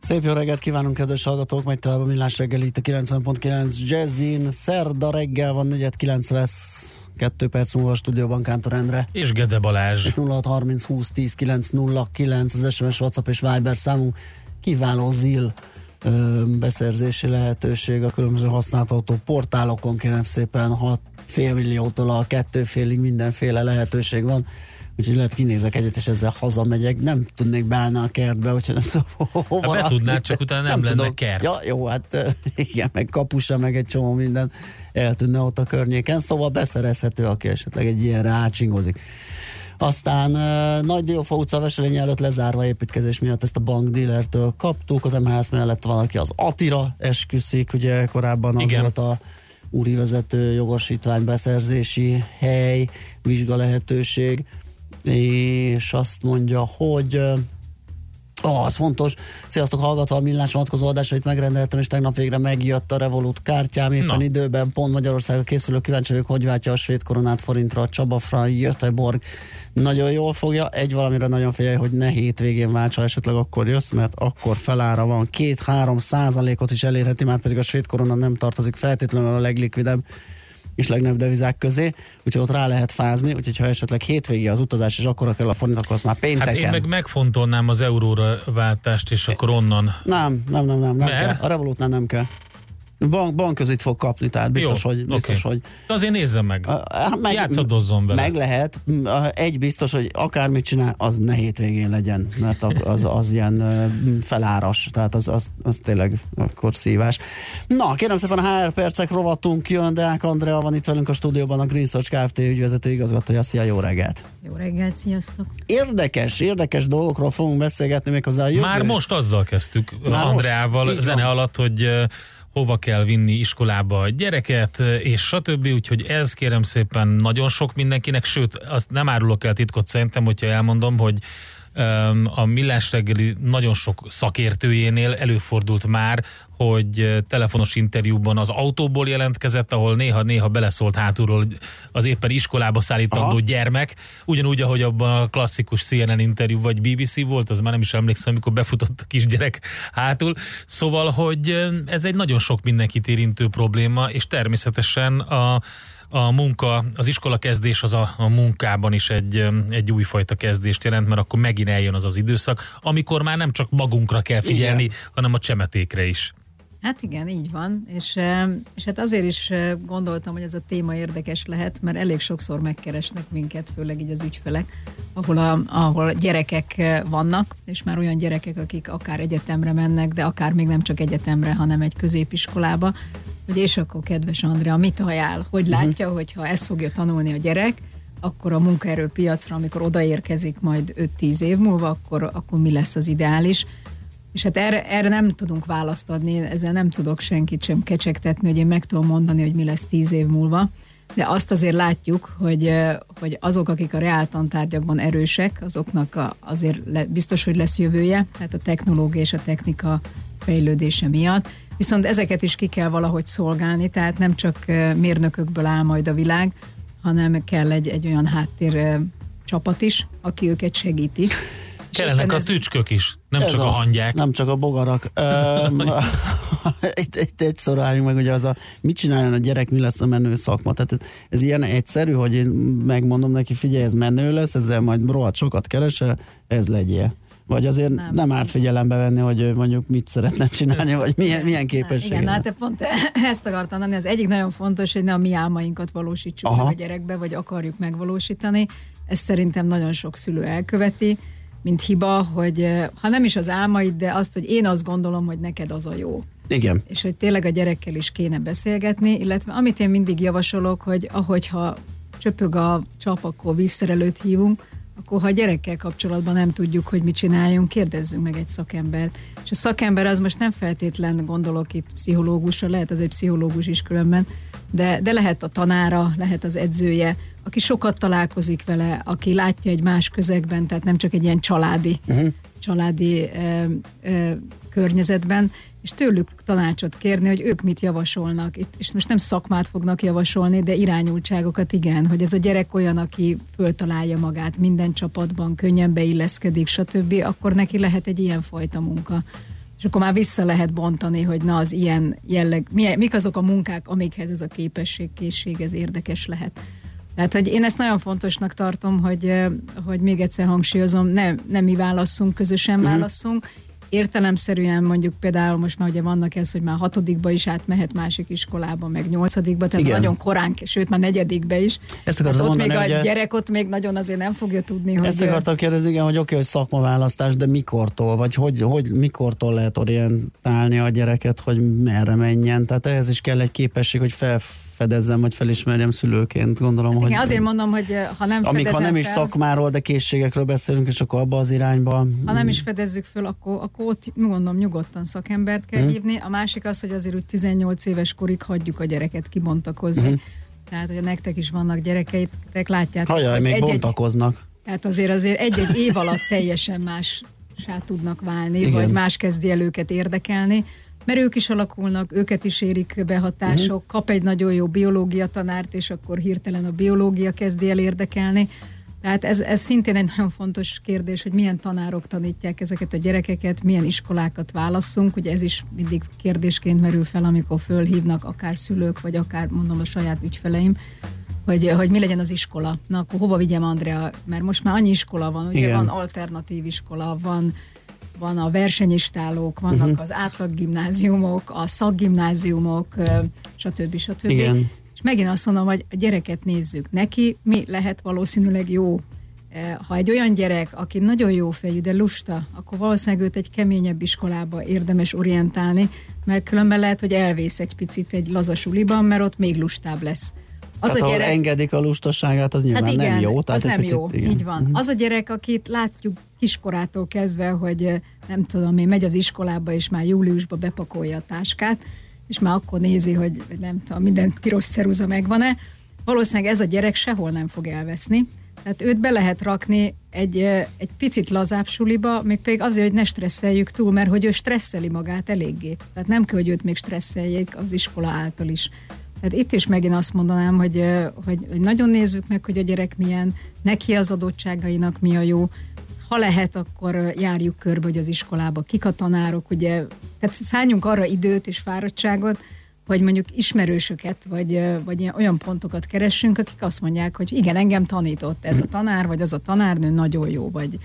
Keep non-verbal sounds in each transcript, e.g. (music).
Szép jó reggelt kívánunk, kedves hallgatók! Megy tovább a Millás reggel itt a 90.9 Jazzin. Szerda reggel van, 4.9 lesz. Kettő perc múlva a stúdióban Kántor Endre. És Gede Balázs. És 0630 20 10 909 az SMS, WhatsApp és Viber számunk. Kiváló zil ö, beszerzési lehetőség a különböző használt autó portálokon, kérem szépen, 6 fél milliótól a kettő félig mindenféle lehetőség van úgyhogy lehet kinézek egyet, és ezzel hazamegyek. Nem tudnék beállni a kertbe, úgyhogy nem tudom hova. Be tudnád, csak utána nem, nem lenne tudok. kert. Ja, jó, hát (laughs) igen, meg kapusa, meg egy csomó minden eltűnne ott a környéken, szóval beszerezhető, aki esetleg egy ilyenre átsingozik. Aztán Nagy Diófa utca Veselény előtt lezárva építkezés miatt ezt a bankdílertől kaptuk, az MHS mellett valaki az Atira esküszik, ugye korábban az Igen. volt a úri vezető jogosítvány beszerzési hely, vizsga lehetőség és azt mondja, hogy Oh, az fontos. Sziasztok, hallgatva a millás vonatkozó adásait megrendeltem, és tegnap végre megjött a Revolut kártyám, éppen no. időben, pont Magyarországon készülő, kíváncsi vagyok, hogy váltja a svéd koronát forintra Csaba Frey Göteborg. Nagyon jól fogja, egy valamire nagyon figyelj, hogy ne hétvégén váltsa, esetleg akkor jössz, mert akkor felára van. Két-három százalékot is elérheti, már pedig a svéd korona nem tartozik feltétlenül a leglikvidebb és legnagyobb devizák közé, úgyhogy ott rá lehet fázni, úgyhogy ha esetleg hétvégi az utazás, és akkor kell a forint, akkor azt már pénteken. Hát én meg megfontolnám az euróra váltást, és akkor onnan. Nem, nem, nem, nem, nem kell. A Revolutnál nem kell. Bank, banközit fog kapni, tehát biztos, Jó, hogy... Biztos, okay. hogy De azért nézzem meg. meg Játszadozzon vele. Meg lehet. Egy biztos, hogy akármit csinál, az ne hétvégén legyen, mert az, az ilyen feláras, tehát az, az, az tényleg akkor szívás. Na, kérem szépen a HR percek rovatunk jön, Deák Andrea van itt velünk a stúdióban, a Green Search Kft. ügyvezető igazgatója. Szia, jó reggelt! Jó reggelt, sziasztok! Érdekes, érdekes dolgokról fogunk beszélgetni még hozzá. Már most azzal kezdtük Már Andreával most? zene alatt, hogy hova kell vinni iskolába a gyereket, és stb. Úgyhogy ez kérem szépen nagyon sok mindenkinek, sőt, azt nem árulok el titkot szerintem, hogyha elmondom, hogy a Millás reggeli nagyon sok szakértőjénél előfordult már, hogy telefonos interjúban az autóból jelentkezett, ahol néha-néha beleszólt hátulról az éppen iskolába szállítandó Aha. gyermek, ugyanúgy, ahogy abban a klasszikus CNN interjú vagy BBC volt, az már nem is emlékszem, amikor befutott a kisgyerek hátul. Szóval, hogy ez egy nagyon sok mindenkit érintő probléma, és természetesen a a munka, az iskola kezdés az a, a munkában is egy, egy újfajta kezdést jelent, mert akkor megint eljön az az időszak, amikor már nem csak magunkra kell figyelni, igen. hanem a csemetékre is. Hát igen, így van, és, és hát azért is gondoltam, hogy ez a téma érdekes lehet, mert elég sokszor megkeresnek minket, főleg így az ügyfelek, ahol, a, ahol gyerekek vannak, és már olyan gyerekek, akik akár egyetemre mennek, de akár még nem csak egyetemre, hanem egy középiskolába, hogy és akkor kedves Andrea, mit ajánl? Hogy mhm. látja, uh-huh. hogy ha ezt fogja tanulni a gyerek, akkor a munkaerőpiacra, amikor odaérkezik majd 5-10 év múlva, akkor, akkor mi lesz az ideális. És hát erre, erre nem tudunk választ adni, ezzel nem tudok senkit sem kecsegtetni, hogy én meg tudom mondani, hogy mi lesz 10 év múlva. De azt azért látjuk, hogy, hogy azok, akik a reáltantárgyakban erősek, azoknak a, azért le, biztos, hogy lesz jövője, tehát a technológia és a technika fejlődése miatt viszont ezeket is ki kell valahogy szolgálni, tehát nem csak mérnökökből áll majd a világ, hanem kell egy, egy olyan háttér csapat is, aki őket segíti. Kellenek a tücskök is, nem csak az, a hangyák. Nem csak a bogarak. (laughs) (laughs) egy, egy, egyszer álljunk meg, hogy az a, mit csináljon a gyerek, mi lesz a menő szakma. Tehát ez, ez ilyen egyszerű, hogy én megmondom neki, figyelj, ez menő lesz, ezzel majd rohadt sokat keresel, ez legyél. Vagy azért nem, nem árt figyelembe venni, hogy mondjuk mit szeretne csinálni, vagy milyen, milyen képessége. Igen, hát pont (laughs) ezt akartam mondani. Az egyik nagyon fontos, hogy ne a mi álmainkat valósítsuk Aha. meg a gyerekbe, vagy akarjuk megvalósítani. Ezt szerintem nagyon sok szülő elköveti, mint hiba, hogy ha nem is az álmaid, de azt, hogy én azt gondolom, hogy neked az a jó. Igen. És hogy tényleg a gyerekkel is kéne beszélgetni, illetve amit én mindig javasolok, hogy ahogyha csöpög a csap, akkor vízszerelőt hívunk, akkor ha a gyerekkel kapcsolatban nem tudjuk, hogy mit csináljunk, kérdezzünk meg egy szakembert. És a szakember az most nem feltétlen gondolok itt pszichológusra, lehet az egy pszichológus is különben, de, de lehet a tanára, lehet az edzője, aki sokat találkozik vele, aki látja egy más közegben, tehát nem csak egy ilyen családi, uh-huh. családi ö, ö, környezetben, és tőlük tanácsot kérni, hogy ők mit javasolnak. Itt, és most nem szakmát fognak javasolni, de irányultságokat igen, hogy ez a gyerek olyan, aki föltalálja magát minden csapatban, könnyen beilleszkedik, stb., akkor neki lehet egy ilyen fajta munka. És akkor már vissza lehet bontani, hogy na az ilyen jelleg, milyen, mik azok a munkák, amikhez ez a képesség, készség, ez érdekes lehet. Tehát, hogy én ezt nagyon fontosnak tartom, hogy, hogy még egyszer hangsúlyozom, nem, nem mi válaszunk, közösen uh-huh. Értelemszerűen mondjuk például most már ugye vannak ez, hogy már hatodikba is átmehet másik iskolába, meg nyolcadikba, tehát Igen. nagyon korán, sőt már negyedikbe is. Ezt akartam hát ott mondani, még a gyerek ott még nagyon azért nem fogja tudni, hogy... Ezt akartam kérdezni, igen, hogy oké, okay, hogy szakmaválasztás, de mikortól, vagy hogy, hogy mikortól lehet orientálni a gyereket, hogy merre menjen, tehát ehhez is kell egy képesség, hogy fel fedezzem, vagy felismerjem szülőként, gondolom, hát hogy... Igen, azért mondom, hogy ha nem Amíg ha nem is fel, szakmáról, de készségekről beszélünk, és akkor abba az irányba... Ha nem is fedezzük föl, akkor, akkor ott gondolom nyugodtan szakembert kell hmm. hívni. A másik az, hogy azért úgy 18 éves korig hagyjuk a gyereket kibontakozni. Hmm. Tehát, hogy nektek is vannak gyerekeitek, látjátok. Hajaj, még egy, bontakoznak. Tehát azért azért egy-egy év alatt teljesen más tudnak válni, Igen. vagy más kezdi el őket érdekelni mert ők is alakulnak, őket is érik behatások, uh-huh. kap egy nagyon jó biológia tanárt, és akkor hirtelen a biológia kezdi el érdekelni. Tehát ez, ez szintén egy nagyon fontos kérdés, hogy milyen tanárok tanítják ezeket a gyerekeket, milyen iskolákat válasszunk. Ugye ez is mindig kérdésként merül fel, amikor fölhívnak akár szülők, vagy akár mondom a saját ügyfeleim, hogy, hogy mi legyen az iskola. Na akkor hova vigyem Andrea? Mert most már annyi iskola van, ugye Igen. van alternatív iskola, van van a versenyistálók, vannak uh-huh. az átlaggimnáziumok, a szakgimnáziumok, stb. stb. Igen. És megint azt mondom, hogy a gyereket nézzük. Neki mi lehet valószínűleg jó ha egy olyan gyerek, aki nagyon jó fejű, de lusta, akkor valószínűleg őt egy keményebb iskolába érdemes orientálni, mert különben lehet, hogy elvész egy picit egy lazasuliban, mert ott még lustább lesz. Az tehát, a gyerek... engedik a lustaságát, az nyilván hát igen, nem jó. Tehát az nem picit, jó, igen. így van. Mhm. Az a gyerek, akit látjuk kiskorától kezdve, hogy nem tudom én, megy az iskolába, és már júliusba bepakolja a táskát, és már akkor nézi, hogy nem tudom, minden piros ceruza megvan-e. Valószínűleg ez a gyerek sehol nem fog elveszni. Tehát őt be lehet rakni egy, egy picit lazább suliba, még pedig azért, hogy ne stresszeljük túl, mert hogy ő stresszeli magát eléggé. Tehát nem kell, hogy őt még stresszeljék az iskola által is. Tehát itt is megint azt mondanám, hogy, hogy, hogy nagyon nézzük meg, hogy a gyerek milyen, neki az adottságainak mi a jó, ha lehet, akkor járjuk körbe, hogy az iskolába kik a tanárok, ugye, tehát szálljunk arra időt és fáradtságot, hogy mondjuk ismerősöket, vagy, vagy olyan pontokat keressünk, akik azt mondják, hogy igen, engem tanított ez a tanár, vagy az a tanárnő nagyon jó, vagy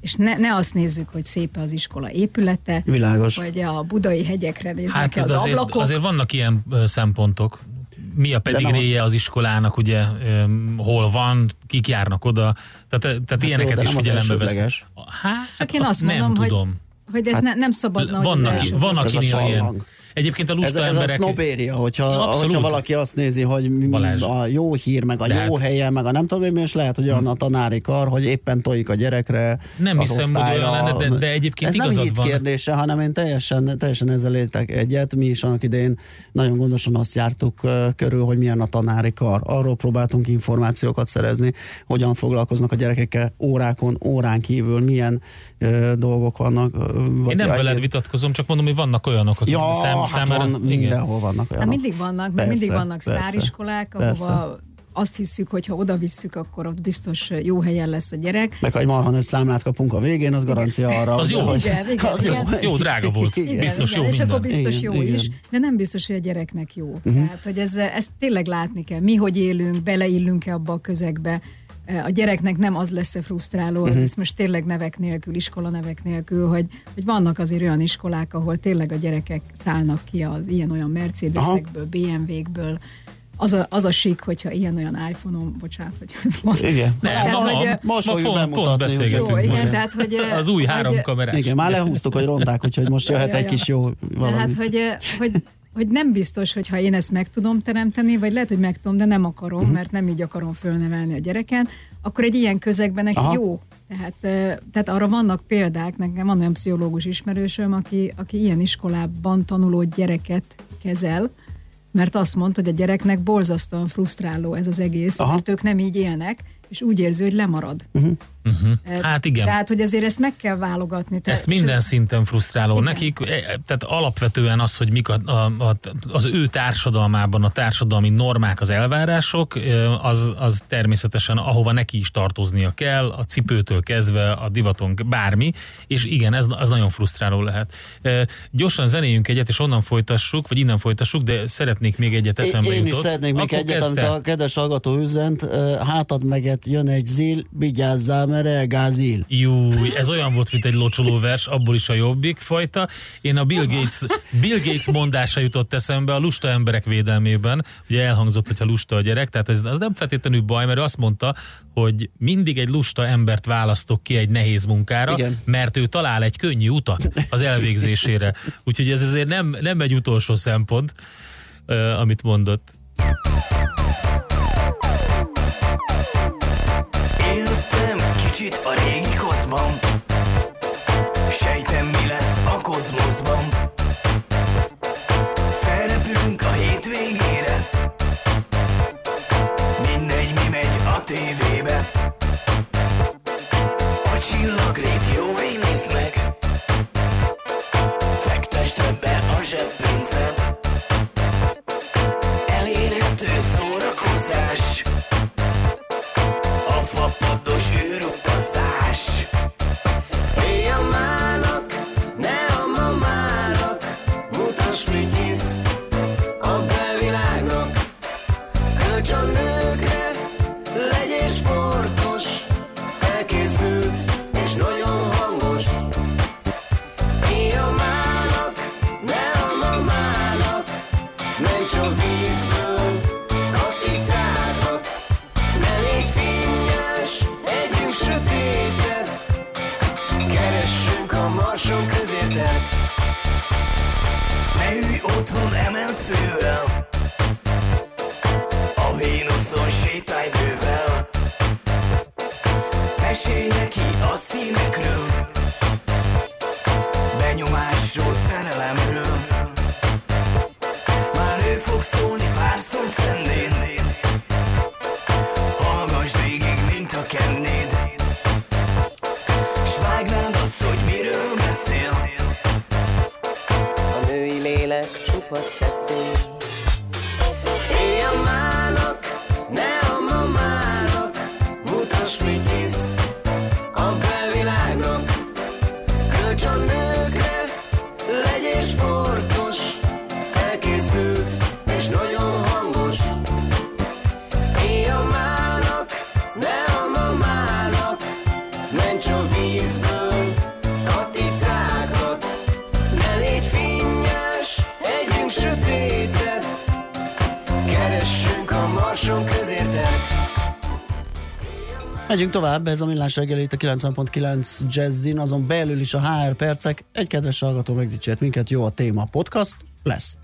és ne, ne azt nézzük, hogy szép az iskola épülete, Világos. vagy a budai hegyekre néznek hát, az azért, ablakok. Azért vannak ilyen szempontok, mi a pedigréje az iskolának, ugye, hol van, kik járnak oda, tehát, tehát hát ilyeneket jó, is figyelembe vesznek. Hát, Csak én azt mondom, nem tudom. hogy, hogy ez hát, ne, nem szabadna, vannak, hogy az első. Van, aki ilyen. Egyébként a lusta ez, ez emberek... A sznobéria, hogyha, hogyha valaki azt nézi, hogy Balázs. a jó hír, meg a De jó hát... helye, meg a nem tudom, és lehet, hogy olyan a tanári kar, hogy éppen tojik a gyerekre, Nem hiszem, hogy olyan lenne, de, de egyébként Ez nem így van. kérdése, hanem én teljesen, teljesen ezzel éltek egyet. Mi is annak idején nagyon gondosan azt jártuk körül, hogy milyen a tanári kar. Arról próbáltunk információkat szerezni, hogyan foglalkoznak a gyerekekkel órákon, órán kívül, milyen uh, dolgok vannak. Vagy én nem veled vitatkozom, csak mondom, hogy vannak olyanok, akik ja, szám, hát számára... Van, mindenhol vannak olyanok. Hát mindig vannak, mert mindig vannak persze, sztáriskolák, ahova persze. azt hiszük, hogy ha oda visszük, akkor ott biztos jó helyen lesz a gyerek. Meg ha egy marha nagy számlát kapunk a végén, az garancia arra. Az jó, hogy, igen, igen, az igen. jó, jó, drága volt. Igen, biztos igen, jó És minden. akkor biztos igen, jó igen. is, de nem biztos, hogy a gyereknek jó. Uh-huh. Tehát, hogy ez, ezt tényleg látni kell. Mi hogy élünk, beleillünk-e abba a közegbe, a gyereknek nem az lesz-e frusztráló, uh-huh. ez most tényleg nevek nélkül, iskola nevek nélkül, hogy, hogy vannak azért olyan iskolák, ahol tényleg a gyerekek szállnak ki az ilyen-olyan Mercedesekből, BMW-kből, az a, az a sík, hogyha ilyen-olyan iPhone-on, bocsánat, hogy ez van. Igen. (laughs) Tehát, ma, hogy, most ma fogjuk bemutatni. Jó, igen, tehát, hogy, az új három kamerás. Igen, már lehúztuk, hogy rondák, úgyhogy most jöhet egy kis jó valami. Tehát, hogy, hogy hogy nem biztos, hogy ha én ezt meg tudom teremteni, vagy lehet, hogy meg tudom, de nem akarom, uh-huh. mert nem így akarom fölnevelni a gyereket, akkor egy ilyen közegben neki Aha. jó. Tehát, tehát arra vannak példák, nekem van olyan pszichológus ismerősöm, aki, aki ilyen iskolában tanuló gyereket kezel, mert azt mondta, hogy a gyereknek borzasztóan frusztráló ez az egész, Aha. mert ők nem így élnek, és úgy érzi, hogy lemarad. Uh-huh. Uh-huh. Hát igen. Tehát, hogy azért ezt meg kell válogatni. Ezt minden ez... szinten frusztráló igen. nekik. E, tehát alapvetően az, hogy mik a, a, a, az ő társadalmában a társadalmi normák, az elvárások, az, az természetesen ahova neki is tartoznia kell, a cipőtől kezdve a divaton bármi, és igen, ez az nagyon frusztráló lehet. Gyorsan zenéjünk egyet, és onnan folytassuk, vagy innen folytassuk, de szeretnék még egyet eszembe Én jutott. is szeretnék még egyet, kezdte. amit a kedves hallgató üzent, hátad meget jön egy zil, vigyázzál, mert elgázil. Jú, ez olyan volt, mint egy locsoló vers, abból is a jobbik fajta. Én a Bill Gates, Bill Gates mondása jutott eszembe a lusta emberek védelmében. Ugye elhangzott, hogyha lusta a gyerek, tehát ez az nem feltétlenül baj, mert azt mondta, hogy mindig egy lusta embert választok ki egy nehéz munkára, Igen. mert ő talál egy könnyű utat az elvégzésére. Úgyhogy ez azért nem, nem egy utolsó szempont, amit mondott. Kicsit a régi kozmom você. Megyünk tovább, ez a millás reggeli itt a 90.9 Jazzin, azon belül is a HR percek. Egy kedves hallgató megdicsért minket, jó a téma podcast, lesz.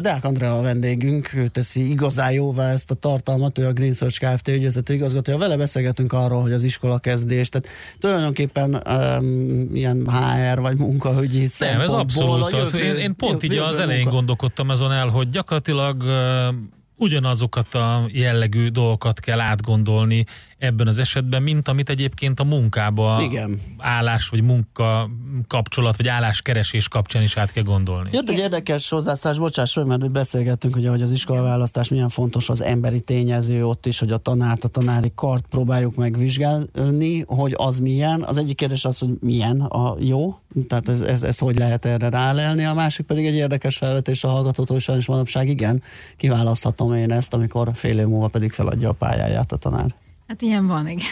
Deák Andrea a vendégünk, ő teszi igazán jóvá ezt a tartalmat, ő a Green Search Kft. ügyvezető igazgatója. Vele beszélgetünk arról, hogy az iskola kezdés, tehát tulajdonképpen um, ilyen HR vagy munkaügyi Nem, ez abszolút az. Én, én pont jövő, így az elején munka. gondolkodtam azon el, hogy gyakorlatilag uh, ugyanazokat a jellegű dolgokat kell átgondolni ebben az esetben, mint amit egyébként a munkába Igen. állás, vagy munka kapcsolat, vagy álláskeresés kapcsán is át kell gondolni. Jött egy érdekes hozzászás, bocsáss meg, mert beszélgettünk, hogy ahogy az iskolaválasztás milyen fontos az emberi tényező ott is, hogy a tanárt, a tanári kart próbáljuk megvizsgálni, hogy az milyen. Az egyik kérdés az, hogy milyen a jó, tehát ez, ez, ez hogy lehet erre rálelni, a másik pedig egy érdekes felvetés a hallgatótól, és sajnos manapság igen, kiválaszthatom én ezt, amikor fél év múlva pedig feladja a pályáját a tanár. Hát ilyen van, igen.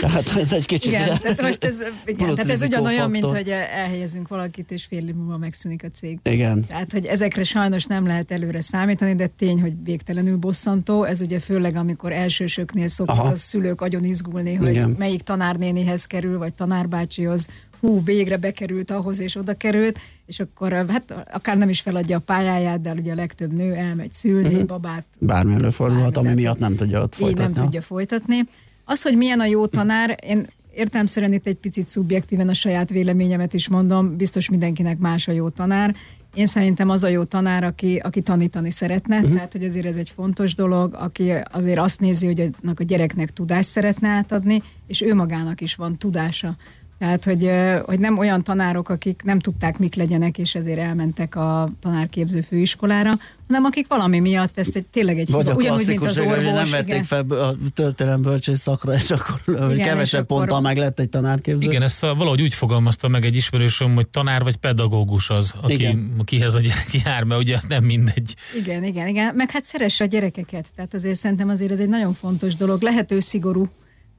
Tehát ez egy kicsit... Igen, tehát most ez, igen, tehát ez ugyanolyan, mint hogy elhelyezünk valakit, és fél év múlva megszűnik a cég. Igen. Tehát, hogy ezekre sajnos nem lehet előre számítani, de tény, hogy végtelenül bosszantó. Ez ugye főleg, amikor elsősöknél szoktak a szülők agyon izgulni, hogy igen. melyik tanárnénihez kerül, vagy tanárbácsihoz, hú, végre bekerült ahhoz, és oda került, és akkor hát akár nem is feladja a pályáját, de ugye a legtöbb nő elmegy szülni, uh-huh. babát. Bármi előfordulhat, ami miatt nem tudja ott folytatni. nem tudja folytatni. Az, hogy milyen a jó tanár, én értelmszerűen itt egy picit szubjektíven a saját véleményemet is mondom, biztos mindenkinek más a jó tanár. Én szerintem az a jó tanár, aki, aki tanítani szeretne, uh-huh. tehát hogy azért ez egy fontos dolog, aki azért azt nézi, hogy a gyereknek tudást szeretne átadni, és ő magának is van tudása. Tehát, hogy, hogy nem olyan tanárok, akik nem tudták, mik legyenek, és ezért elmentek a tanárképző főiskolára, hanem akik valami miatt ezt egy, tényleg egy Vagy hiba, ugyanúgy, mint az orvos. nem vették igen. fel a történelem bölcsész szakra, és akkor igen, kevesebb és ponttal akkor... meg lett egy tanárképző. Igen, ezt valahogy úgy fogalmazta meg egy ismerősöm, hogy tanár vagy pedagógus az, aki, igen. akihez a gyerek jár, mert ugye az nem mindegy. Igen, igen, igen. Meg hát szeresse a gyerekeket. Tehát azért szerintem azért ez egy nagyon fontos dolog. Lehető szigorú,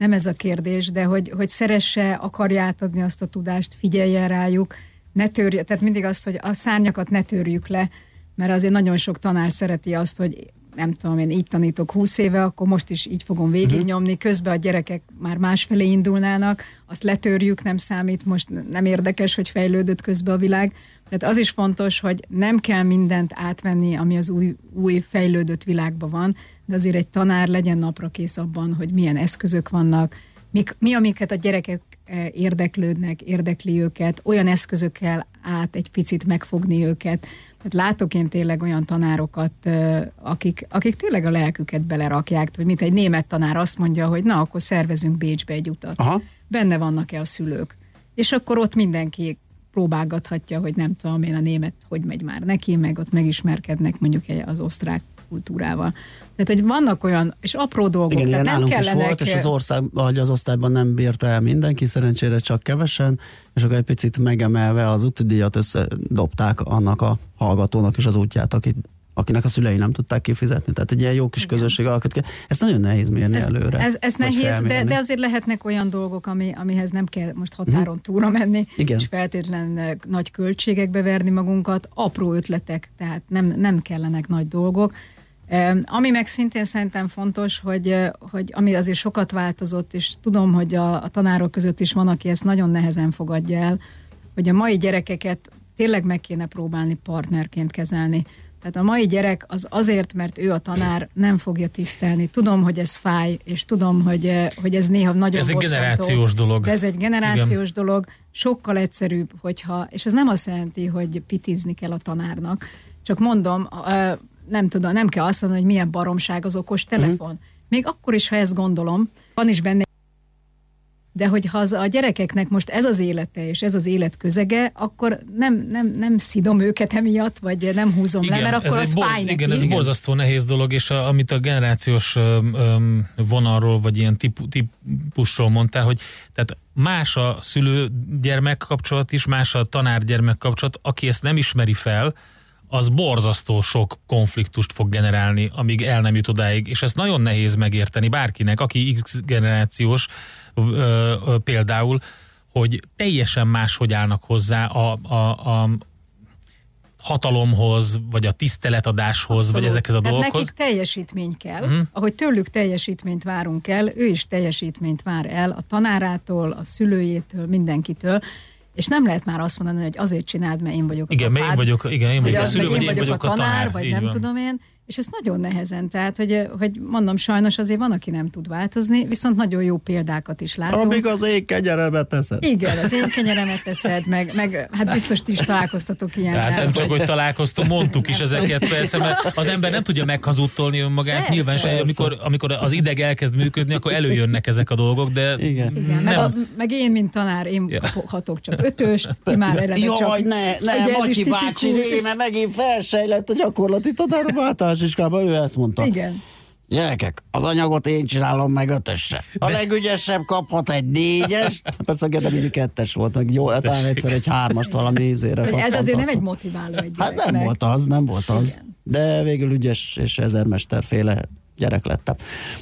nem ez a kérdés, de hogy, hogy szeresse, akarja átadni azt a tudást, figyeljen rájuk, ne törje, tehát mindig azt, hogy a szárnyakat ne törjük le, mert azért nagyon sok tanár szereti azt, hogy nem tudom, én így tanítok 20 éve, akkor most is így fogom végignyomni, közben a gyerekek már másfelé indulnának, azt letörjük, nem számít, most nem érdekes, hogy fejlődött közben a világ. Tehát az is fontos, hogy nem kell mindent átvenni, ami az új, új fejlődött világban van, de azért egy tanár legyen napra kész abban, hogy milyen eszközök vannak, mik, mi, amiket a gyerekek eh, érdeklődnek, érdekli őket, olyan eszközökkel át egy picit megfogni őket. Tehát látok én tényleg olyan tanárokat, eh, akik, akik tényleg a lelküket belerakják, hogy mint egy német tanár azt mondja, hogy na, akkor szervezünk Bécsbe egy utat. Aha. Benne vannak-e a szülők? És akkor ott mindenki próbálgathatja, hogy nem tudom én a német hogy megy már neki, meg ott megismerkednek mondjuk az osztrák kultúrával. Tehát, hogy vannak olyan, és apró dolgok, Igen, tehát nem kellenek... Is volt, és az, ország, vagy az osztályban nem bírta el mindenki, szerencsére csak kevesen, és akkor egy picit megemelve az útidíjat összedobták annak a hallgatónak is az útját, akit akinek a szülei nem tudták kifizetni. Tehát egy ilyen jó kis Igen. közösség alkot kell. Ezt nagyon nehéz mérni ez, előre. Ez, ez nehéz, de, de azért lehetnek olyan dolgok, ami, amihez nem kell most határon hmm. túlra menni, Igen. és feltétlen nagy költségekbe verni magunkat, apró ötletek, tehát nem, nem kellenek nagy dolgok. Ami meg szintén szerintem fontos, hogy, hogy ami azért sokat változott, és tudom, hogy a, a tanárok között is van, aki ezt nagyon nehezen fogadja el, hogy a mai gyerekeket tényleg meg kéne próbálni partnerként kezelni. Tehát a mai gyerek az azért, mert ő a tanár, nem fogja tisztelni. Tudom, hogy ez fáj, és tudom, hogy, hogy ez néha nagyon Ez egy generációs dolog. De ez egy generációs Igen. dolog. Sokkal egyszerűbb, hogyha, és ez nem azt jelenti, hogy pitizni kell a tanárnak, csak mondom, nem tudom, nem kell azt mondani, hogy milyen baromság az okos telefon. Uh-huh. Még akkor is, ha ezt gondolom, van is benne de hogyha az a gyerekeknek most ez az élete és ez az élet közege, akkor nem, nem, nem szidom őket emiatt, vagy nem húzom igen, le, mert akkor az fáj neki. Igen, ez igen. borzasztó nehéz dolog, és a, amit a generációs um, vonalról, vagy ilyen típu, típusról mondtál, hogy tehát más a szülő-gyermek kapcsolat is, más a tanár-gyermek kapcsolat, aki ezt nem ismeri fel, az borzasztó sok konfliktust fog generálni, amíg el nem jut odáig, és ezt nagyon nehéz megérteni bárkinek, aki X generációs ö, ö, például, hogy teljesen máshogy állnak hozzá a, a, a hatalomhoz, vagy a tiszteletadáshoz, Abszolút. vagy ezekhez a Tehát dolgokhoz. nekik teljesítmény kell. Mm. Ahogy tőlük teljesítményt várunk el, ő is teljesítményt vár el a tanárától, a szülőjétől, mindenkitől. És nem lehet már azt mondani, hogy azért csináld, mert én vagyok az igen, apád. én vagyok, igen, én vagyok a szülő, vagy én vagyok, vagyok a tanár, tanár vagy nem van. tudom én és ez nagyon nehezen, tehát, hogy, hogy mondom, sajnos azért van, aki nem tud változni, viszont nagyon jó példákat is látunk. Amíg az én kenyeremet teszed. Igen, az én kenyeremet teszed, meg, meg hát biztos ti is találkoztatok ilyen. Hát nem csak, hogy találkoztunk, mondtuk is ezeket persze, mert az ember nem tudja meghazudtolni önmagát, persze, nyilván se, amikor, amikor az ideg elkezd működni, akkor előjönnek ezek a dolgok, de Igen. Igen nem. Meg, az, meg én, mint tanár, én ja. kaphatok csak ötöst, én már eleve Jaj, csak... ne, ne, Matyi bácsi, mert megint felsejlett a gyakorlati tanárom iskolába, ő ezt mondta. Igen. Gyerekek, az anyagot én csinálom meg ötösse. A De... legügyesebb kaphat egy négyes. Persze a Gede mindig kettes volt, meg jó, talán egyszer egy hármast valami ízére Ez azért nem egy motiváló egy Hát nem volt az, nem volt az. Igen. De végül ügyes és ezermesterféle gyerek lettem.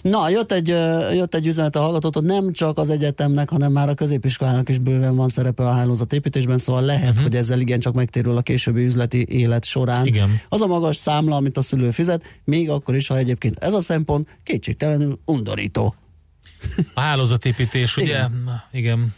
Na, jött egy, jött egy üzenet a hallgatótól, nem csak az egyetemnek, hanem már a középiskolának is bőven van szerepe a hálózatépítésben, szóval lehet, uh-huh. hogy ezzel igen csak megtérül a későbbi üzleti élet során. Igen. Az a magas számla, amit a szülő fizet, még akkor is, ha egyébként ez a szempont kétségtelenül undorító. A hálózatépítés, ugye? Igen. igen.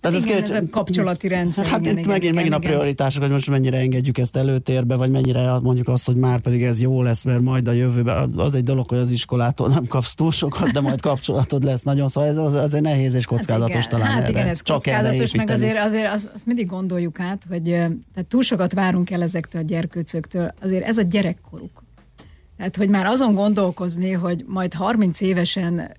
Tehát igen, ez, ez a kapcsolati rendszer. Hát igen, itt igen, megint, igen, megint igen. a prioritások, hogy most mennyire engedjük ezt előtérbe, vagy mennyire mondjuk azt, hogy már pedig ez jó lesz, mert majd a jövőben az egy dolog, hogy az iskolától nem kapsz túl sokat, de majd kapcsolatod lesz nagyon, szóval ez az, azért nehéz és kockázatos hát igen, talán. Hát igen, ez Csak kockázatos, meg azért, azért azt, azt mindig gondoljuk át, hogy tehát túl sokat várunk el ezektől a gyerkőcöktől, azért ez a gyerekkoruk. Tehát, hogy már azon gondolkozni, hogy majd 30 évesen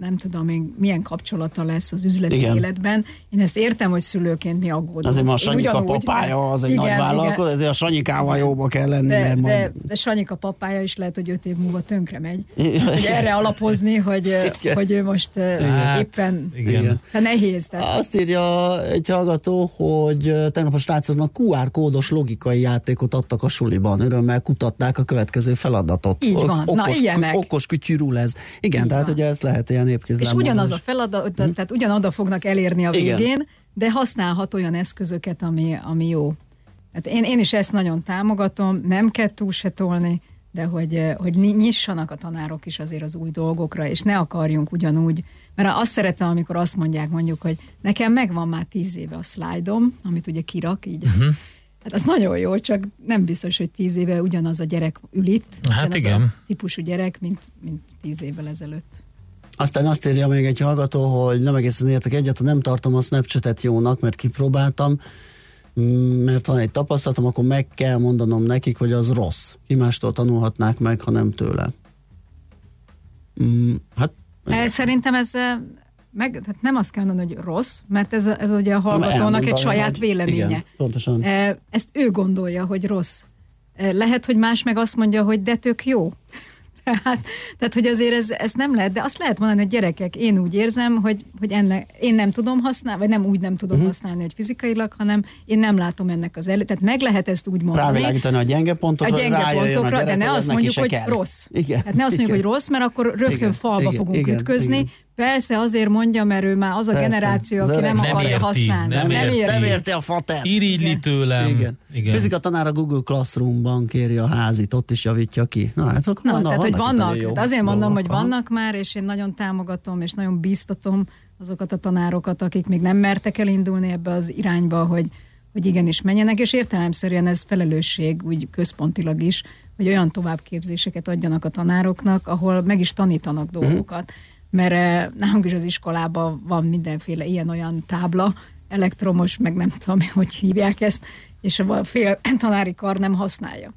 nem tudom én, milyen kapcsolata lesz az üzleti igen. életben. Én ezt értem, hogy szülőként mi aggódunk. Azért a Sanyika papája az egy igen, nagy vállalkozó, ezért a Sanyikával jóba kell lenni. De, mert majd... de, de Sanyika papája is lehet, hogy öt év múlva tönkre megy. (laughs) hogy erre alapozni, hogy, hogy ő most hát, éppen igen. Hát nehéz. Tehát. Azt írja egy hallgató, hogy tegnap a srácoknak QR kódos logikai játékot adtak a suliban. Örömmel kutatták a következő feladatot. Így van. Okos, Na, ilyenek. Okos kütyű ez. Igen, Így tehát van. ugye ez lehet ilyen népkézláb. És ugyanaz a feladat, hm? tehát ugyanoda fognak elérni a végén, Igen. de használhat olyan eszközöket, ami, ami jó. Hát én, én is ezt nagyon támogatom, nem kell túl se tolni, de hogy, hogy nyissanak a tanárok is azért az új dolgokra, és ne akarjunk ugyanúgy, mert azt szeretem, amikor azt mondják mondjuk, hogy nekem megvan már tíz éve a szlájdom, amit ugye kirak így. Uh-huh. Hát az nagyon jó, csak nem biztos, hogy tíz éve ugyanaz a gyerek ül itt. Hát igen. A típusú gyerek, mint, mint tíz évvel ezelőtt. Aztán azt írja még egy hallgató, hogy nem egészen értek egyet, nem tartom a Snapchat-et jónak, mert kipróbáltam, mert van egy tapasztalatom, akkor meg kell mondanom nekik, hogy az rossz. Ki mástól tanulhatnák meg, ha nem tőle. Mm, hát, Szerintem ez meg, tehát nem azt kell mondani, hogy rossz, mert ez, ez ugye a hallgatónak egy saját véleménye. Igen, pontosan. Ezt ő gondolja, hogy rossz. Lehet, hogy más meg azt mondja, hogy de tök jó. Tehát, (laughs) tehát, hogy azért ez, ez nem lehet, de azt lehet mondani, hogy gyerekek, én úgy érzem, hogy, hogy ennek, én nem tudom használni, vagy nem úgy nem tudom uh-huh. használni, hogy fizikailag, hanem én nem látom ennek az elő. Tehát meg lehet ezt úgy mondani. Rávilágítani a gyenge pontokra, a gyenge pontokra, a gyerek, de ne azt mondjuk, hogy kell. rossz. Igen. Tehát ne azt mondjuk, hogy rossz, mert akkor rögtön igen. falba igen. fogunk igen. ütközni. Igen. Persze azért mondja, mert ő már az a Persze. generáció, aki nem, nem akarja érti, használni. Nem, nem, érti. nem érti a fater. Irigyli tőlem. Igen. Igen. Fizika tanár a Google Classroomban kéri a házit, ott is javítja ki. Na, hát akkor Na, vannak, tehát, hogy vannak, jó azért mondom, hogy vannak már, és én nagyon támogatom, és nagyon bíztatom azokat a tanárokat, akik még nem mertek elindulni ebbe az irányba, hogy, hogy igenis menjenek, és értelemszerűen ez felelősség úgy központilag is, hogy olyan továbbképzéseket adjanak a tanároknak, ahol meg is tanítanak mhm. dolgokat. Uh-huh mert eh, nálunk is az iskolában van mindenféle ilyen-olyan tábla, elektromos, meg nem tudom, (laughs) hogy hívják ezt, és a fél tanári kar nem használja.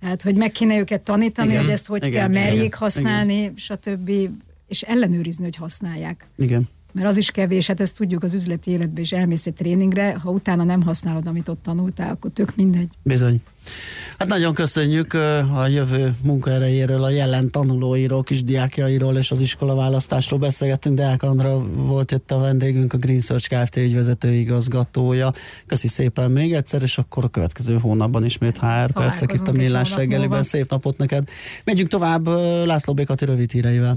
Tehát, hogy meg kéne őket tanítani, igen, hogy ezt hogy igen, kell merjék igen, használni, igen. stb. És ellenőrizni, hogy használják. Igen mert az is kevés, hát ezt tudjuk az üzleti életben is elmész egy tréningre, ha utána nem használod, amit ott tanultál, akkor tök mindegy. Bizony. Hát nagyon köszönjük a jövő munkaerejéről, a jelen tanulóiról, kis diákjairól és az iskola választásról beszélgettünk. Deák Andra volt itt a vendégünk, a Green Search Kft. ügyvezető igazgatója. Köszi szépen még egyszer, és akkor a következő hónapban ismét HR percek itt a Millás reggeliben. Szép napot neked. Megyünk tovább László Békati rövid híreivel.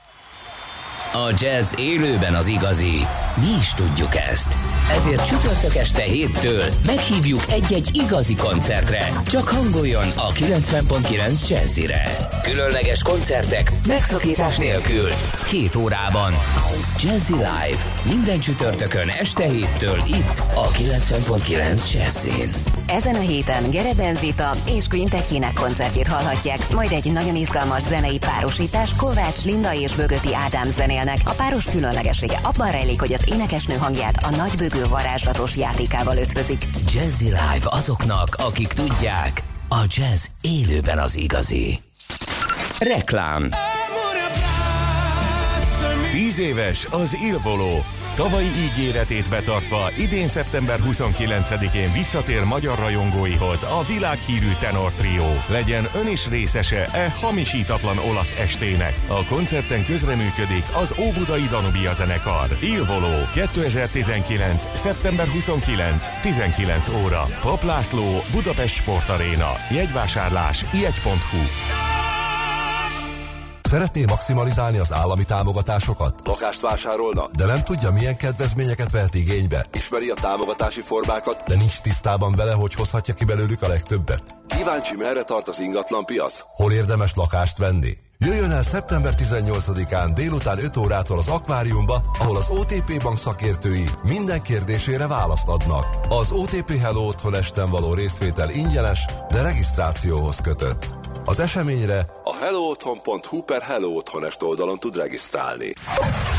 A jazz élőben az igazi. Mi is tudjuk ezt. Ezért csütörtök este héttől meghívjuk egy-egy igazi koncertre. Csak hangoljon a 90.9 Jazzire. Különleges koncertek megszakítás nélkül. Két órában. Jazzy Live. Minden csütörtökön este héttől itt a 90.9 Jazzin. Ezen a héten Gere Benzita és Quintetjének koncertjét hallhatják, majd egy nagyon izgalmas zenei párosítás Kovács Linda és Bögöti Ádám zenélnek. A páros különlegessége abban rejlik, hogy az énekesnő hangját a nagybögő varázslatos játékával ötvözik. Jazzy Live azoknak, akik tudják, a jazz élőben az igazi. Reklám Tíz éves az Ilvoló Tavalyi ígéretét betartva idén szeptember 29-én visszatér magyar rajongóihoz a világhírű tenor trió. Legyen ön is részese e hamisítatlan olasz estének. A koncerten közreműködik az Óbudai Danubia zenekar. Il Volo 2019. szeptember 29. 19 óra. Paplászló Budapest Sportaréna. Jegyvásárlás jegy.hu Szeretné maximalizálni az állami támogatásokat? Lakást vásárolna, de nem tudja, milyen kedvezményeket vehet igénybe? Ismeri a támogatási formákat, de nincs tisztában vele, hogy hozhatja ki belőlük a legtöbbet? Kíváncsi, merre tart az ingatlan piac? Hol érdemes lakást venni? Jöjjön el szeptember 18-án délután 5 órától az akváriumba, ahol az OTP bank szakértői minden kérdésére választ adnak. Az OTP Hello Otthon esten való részvétel ingyenes, de regisztrációhoz kötött. Az eseményre a hellootthon.hu per Hello Otthonest oldalon tud regisztrálni.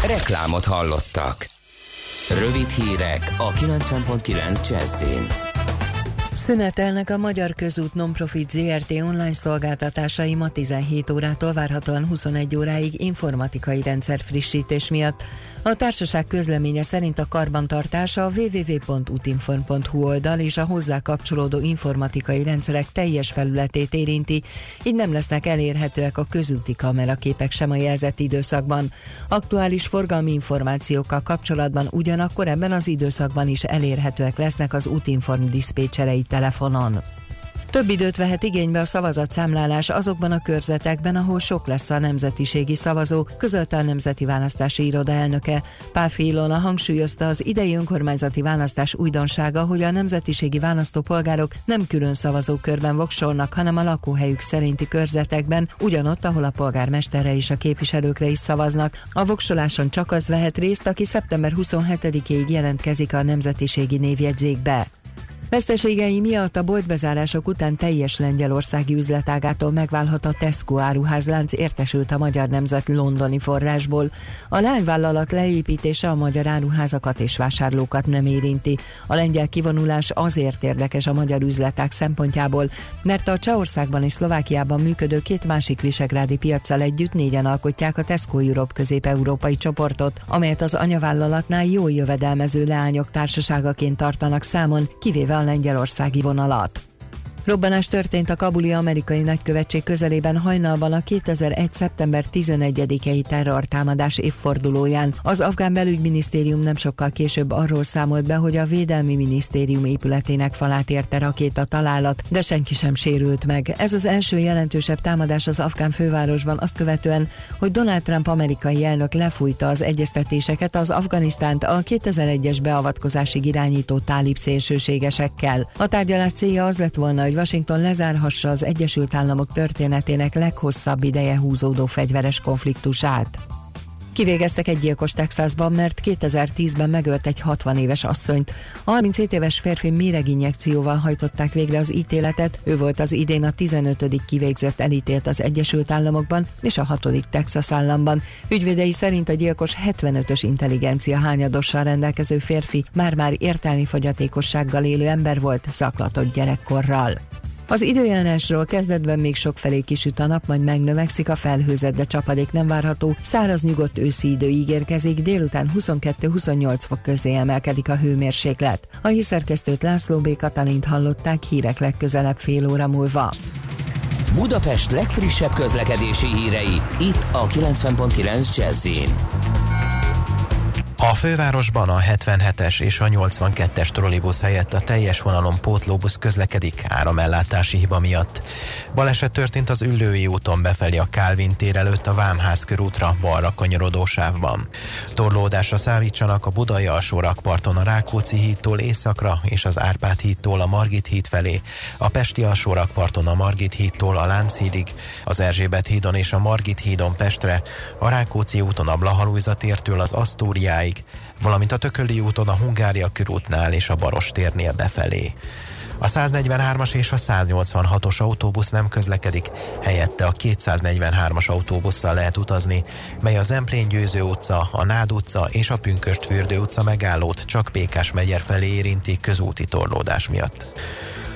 Reklámot hallottak. Rövid hírek a 90.9 Jazzin. Szünetelnek a Magyar Közút Nonprofit ZRT online szolgáltatásai ma 17 órától várhatóan 21 óráig informatikai rendszer frissítés miatt. A társaság közleménye szerint a karbantartás a www.utinform.hu oldal és a hozzá kapcsolódó informatikai rendszerek teljes felületét érinti, így nem lesznek elérhetőek a közúti kameraképek sem a jelzett időszakban. Aktuális forgalmi információkkal kapcsolatban ugyanakkor ebben az időszakban is elérhetőek lesznek az Utinform diszpécserei telefonon. Több időt vehet igénybe a szavazatszámlálás azokban a körzetekben, ahol sok lesz a nemzetiségi szavazó, közölte a Nemzeti Választási Iroda elnöke. Páfi Ilona hangsúlyozta az idei önkormányzati választás újdonsága, hogy a nemzetiségi választópolgárok nem külön szavazókörben voksolnak, hanem a lakóhelyük szerinti körzetekben, ugyanott, ahol a polgármesterre és a képviselőkre is szavaznak. A voksoláson csak az vehet részt, aki szeptember 27-ig jelentkezik a nemzetiségi névjegyzékbe. Veszteségei miatt a boltbezárások után teljes lengyelországi üzletágától megválhat a Tesco áruházlánc értesült a Magyar Nemzet londoni forrásból. A lányvállalat leépítése a magyar áruházakat és vásárlókat nem érinti. A lengyel kivonulás azért érdekes a magyar üzleták szempontjából, mert a Csehországban és Szlovákiában működő két másik visegrádi piaccal együtt négyen alkotják a Tesco Europe közép-európai csoportot, amelyet az anyavállalatnál jól jövedelmező leányok társaságaként tartanak számon, kivéve lengyelországi vonalat. Robbanás történt a kabuli amerikai nagykövetség közelében hajnalban a 2001. szeptember 11-i terrortámadás évfordulóján. Az afgán belügyminisztérium nem sokkal később arról számolt be, hogy a Védelmi Minisztérium épületének falát érte rakéta találat, de senki sem sérült meg. Ez az első jelentősebb támadás az afgán fővárosban azt követően, hogy Donald Trump amerikai elnök lefújta az egyeztetéseket az Afganisztánt a 2001-es beavatkozásig irányító tálib szélsőségesekkel. A tárgyalás célja az lett volna, hogy Washington lezárhassa az Egyesült Államok történetének leghosszabb ideje húzódó fegyveres konfliktusát. Kivégeztek egy gyilkos Texasban, mert 2010-ben megölt egy 60 éves asszonyt. A 37 éves férfi méreginjekcióval hajtották végre az ítéletet, ő volt az idén a 15. kivégzett elítélt az Egyesült Államokban és a 6. Texas államban. Ügyvédei szerint a gyilkos 75-ös intelligencia hányadossal rendelkező férfi már-már értelmi fogyatékossággal élő ember volt, zaklatott gyerekkorral. Az időjárásról kezdetben még sok felé kisüt a nap, majd megnövekszik a felhőzet, de csapadék nem várható. Száraz nyugodt őszi idő ígérkezik, délután 22-28 fok közé emelkedik a hőmérséklet. A hírszerkesztőt László B. Katalint hallották hírek legközelebb fél óra múlva. Budapest legfrissebb közlekedési hírei, itt a 90.9 jazz a fővárosban a 77-es és a 82-es trollibusz helyett a teljes vonalon pótlóbusz közlekedik áramellátási hiba miatt. Baleset történt az Üllői úton befelé a Kálvin tér előtt a Vámház körútra balra kanyarodó sávban. Torlódásra számítsanak a Budai alsó rakparton a Rákóczi hídtól északra és az Árpád hídtól a Margit híd felé, a Pesti alsó rakparton a Margit hídtól a Lánchídig, az Erzsébet hídon és a Margit hídon Pestre, a Rákóczi úton a Blahalújza tértől az Asztóriáig, valamint a Tököli úton a Hungária körútnál és a Baros térnél befelé. A 143-as és a 186-os autóbusz nem közlekedik, helyette a 243-as autóbusszal lehet utazni, mely a Zemplén Győző utca, a Nád utca és a Pünköst Fürdő utca megállót csak Pékás megyer felé érinti közúti torlódás miatt.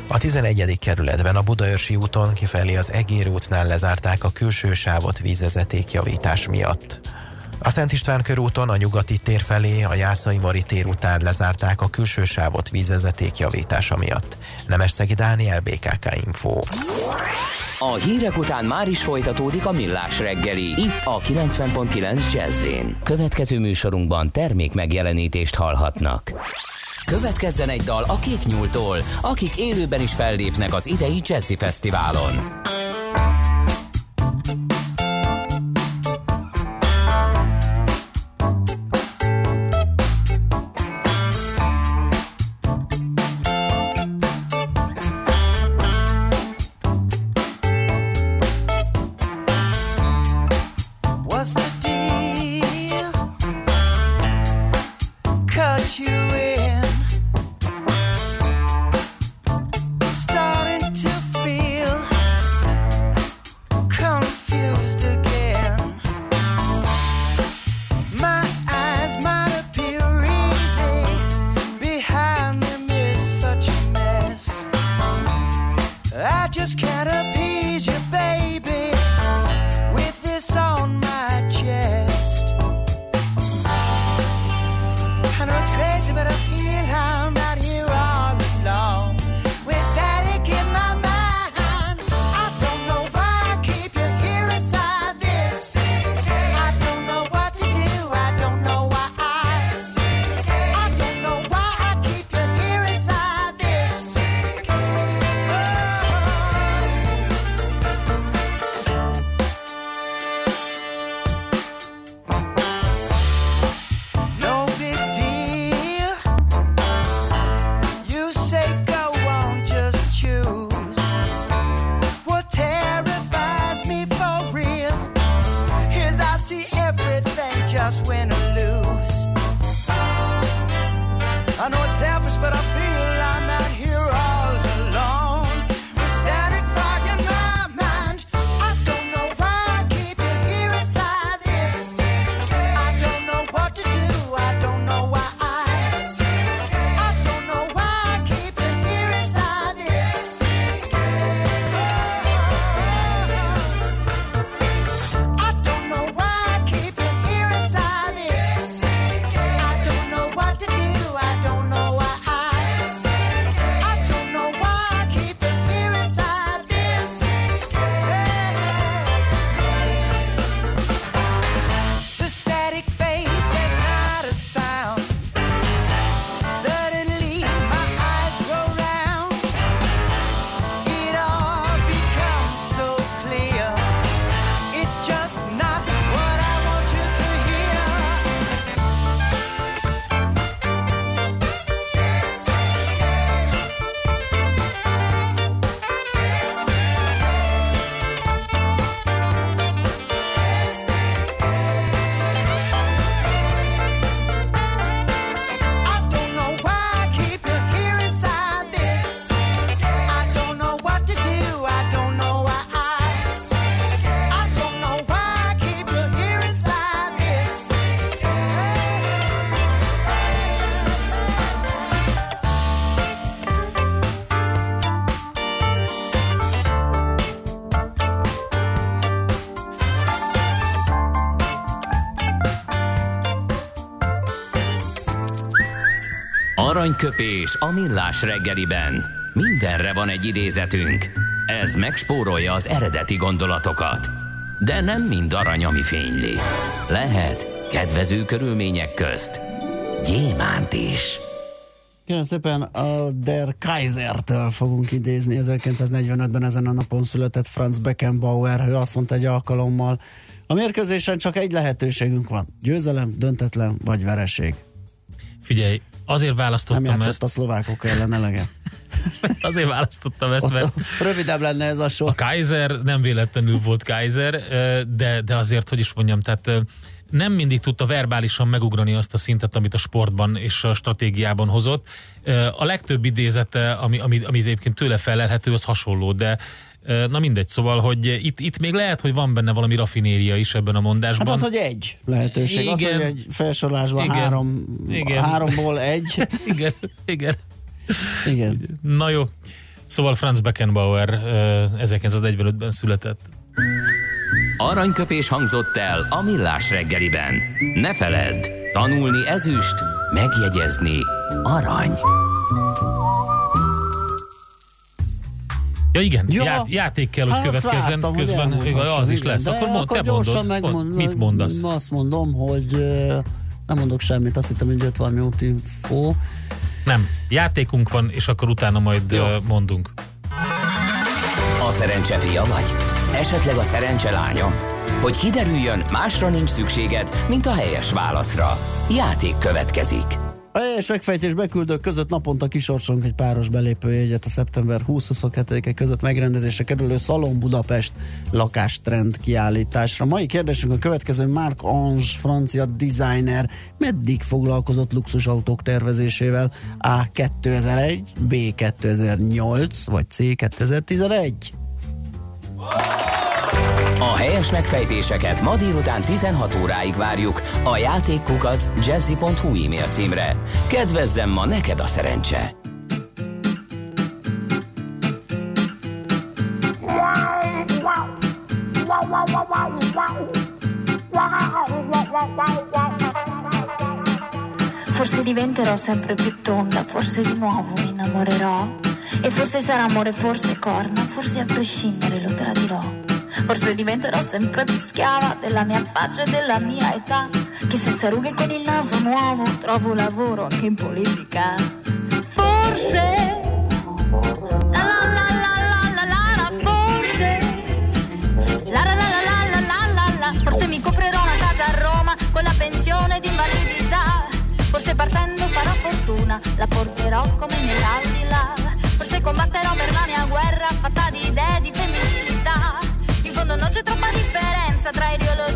A 11. kerületben a Budaörsi úton kifelé az Egér útnál lezárták a külső sávot vízvezeték javítás miatt. A Szent István körúton a nyugati tér felé a Jászai Mari tér után lezárták a külső sávot vízvezeték javítása miatt. Nemesszegi Dániel, BKK Info. A hírek után már is folytatódik a millás reggeli, itt a 90.9 jazz Következő műsorunkban termék megjelenítést hallhatnak. Következzen egy dal a Kék Nyúltól, akik élőben is fellépnek az idei Jazzy Fesztiválon. Aranyköpés a millás reggeliben. Mindenre van egy idézetünk. Ez megspórolja az eredeti gondolatokat. De nem mind arany, ami fényli. Lehet kedvező körülmények közt gyémánt is. Kérem szépen, a Der Kaisertől fogunk idézni. 1945-ben ezen a napon született Franz Beckenbauer. Ő azt mondta egy alkalommal, a mérkőzésen csak egy lehetőségünk van. Győzelem, döntetlen vagy vereség. Figyelj, Azért választottam Nem ezt. a szlovákok ellen elege. (laughs) Azért választottam ezt, mert... Rövidebb lenne ez a sor. A Kaiser nem véletlenül volt Kaiser, de, de azért, hogy is mondjam, tehát nem mindig tudta verbálisan megugrani azt a szintet, amit a sportban és a stratégiában hozott. A legtöbb idézete, ami, ami, ami egyébként tőle felelhető, az hasonló, de Na mindegy, szóval, hogy itt, itt még lehet, hogy van benne valami rafinéria is ebben a mondásban. Hát az, hogy egy lehetőség. Igen. Az, hogy egy felsorolásban igen. három, igen. háromból egy. (laughs) igen, igen. Igen. Na jó. Szóval Franz Beckenbauer 1945-ben született. Aranyköpés hangzott el a millás reggeliben. Ne feledd, tanulni ezüst, megjegyezni arany. Ja igen, ja, já, játék kell, hogy hát következzen, vártam, közben hogy az is lesz. Akkor, mond, akkor te mondod, megmond, mit mondasz? Azt mondom, hogy nem mondok semmit, azt hittem, hogy jött valami útinfo. Nem, játékunk van, és akkor utána majd Jó. mondunk. A szerencse fia vagy? Esetleg a szerencse lánya? Hogy kiderüljön, másra nincs szükséged, mint a helyes válaszra. Játék következik. A helyes megfejtés beküldők között naponta kisorsolunk egy páros belépőjegyet a szeptember 20-22-e között megrendezésre kerülő Szalon Budapest lakástrend kiállításra. Mai kérdésünk a következő Mark Ange, francia designer, meddig foglalkozott luxusautók tervezésével? A. 2001, B. 2008, vagy C. 2011? A helyes megfejtéseket ma délután 16 óráig várjuk a játékkukat jazzy.hu e-mail címre. Kedvezzem ma neked a szerencse! Forse diventerò sempre più tonda, forse di nuovo mi innamorerò. E forse sarà amore, forse corna, forse a prescindere lo tradirò. Forse diventerò sempre più schiava della mia faccia e della mia età. Che senza rughe con il naso nuovo trovo lavoro anche in politica. Forse. Forse. Forse mi comprerò una casa a Roma con la pensione di invalidità. Forse partendo farò fortuna, la porterò come nell'aldilà. Forse combatterò per la mia guerra fatta di idee di femminile Fondo non c'è troppa differenza tra ideologia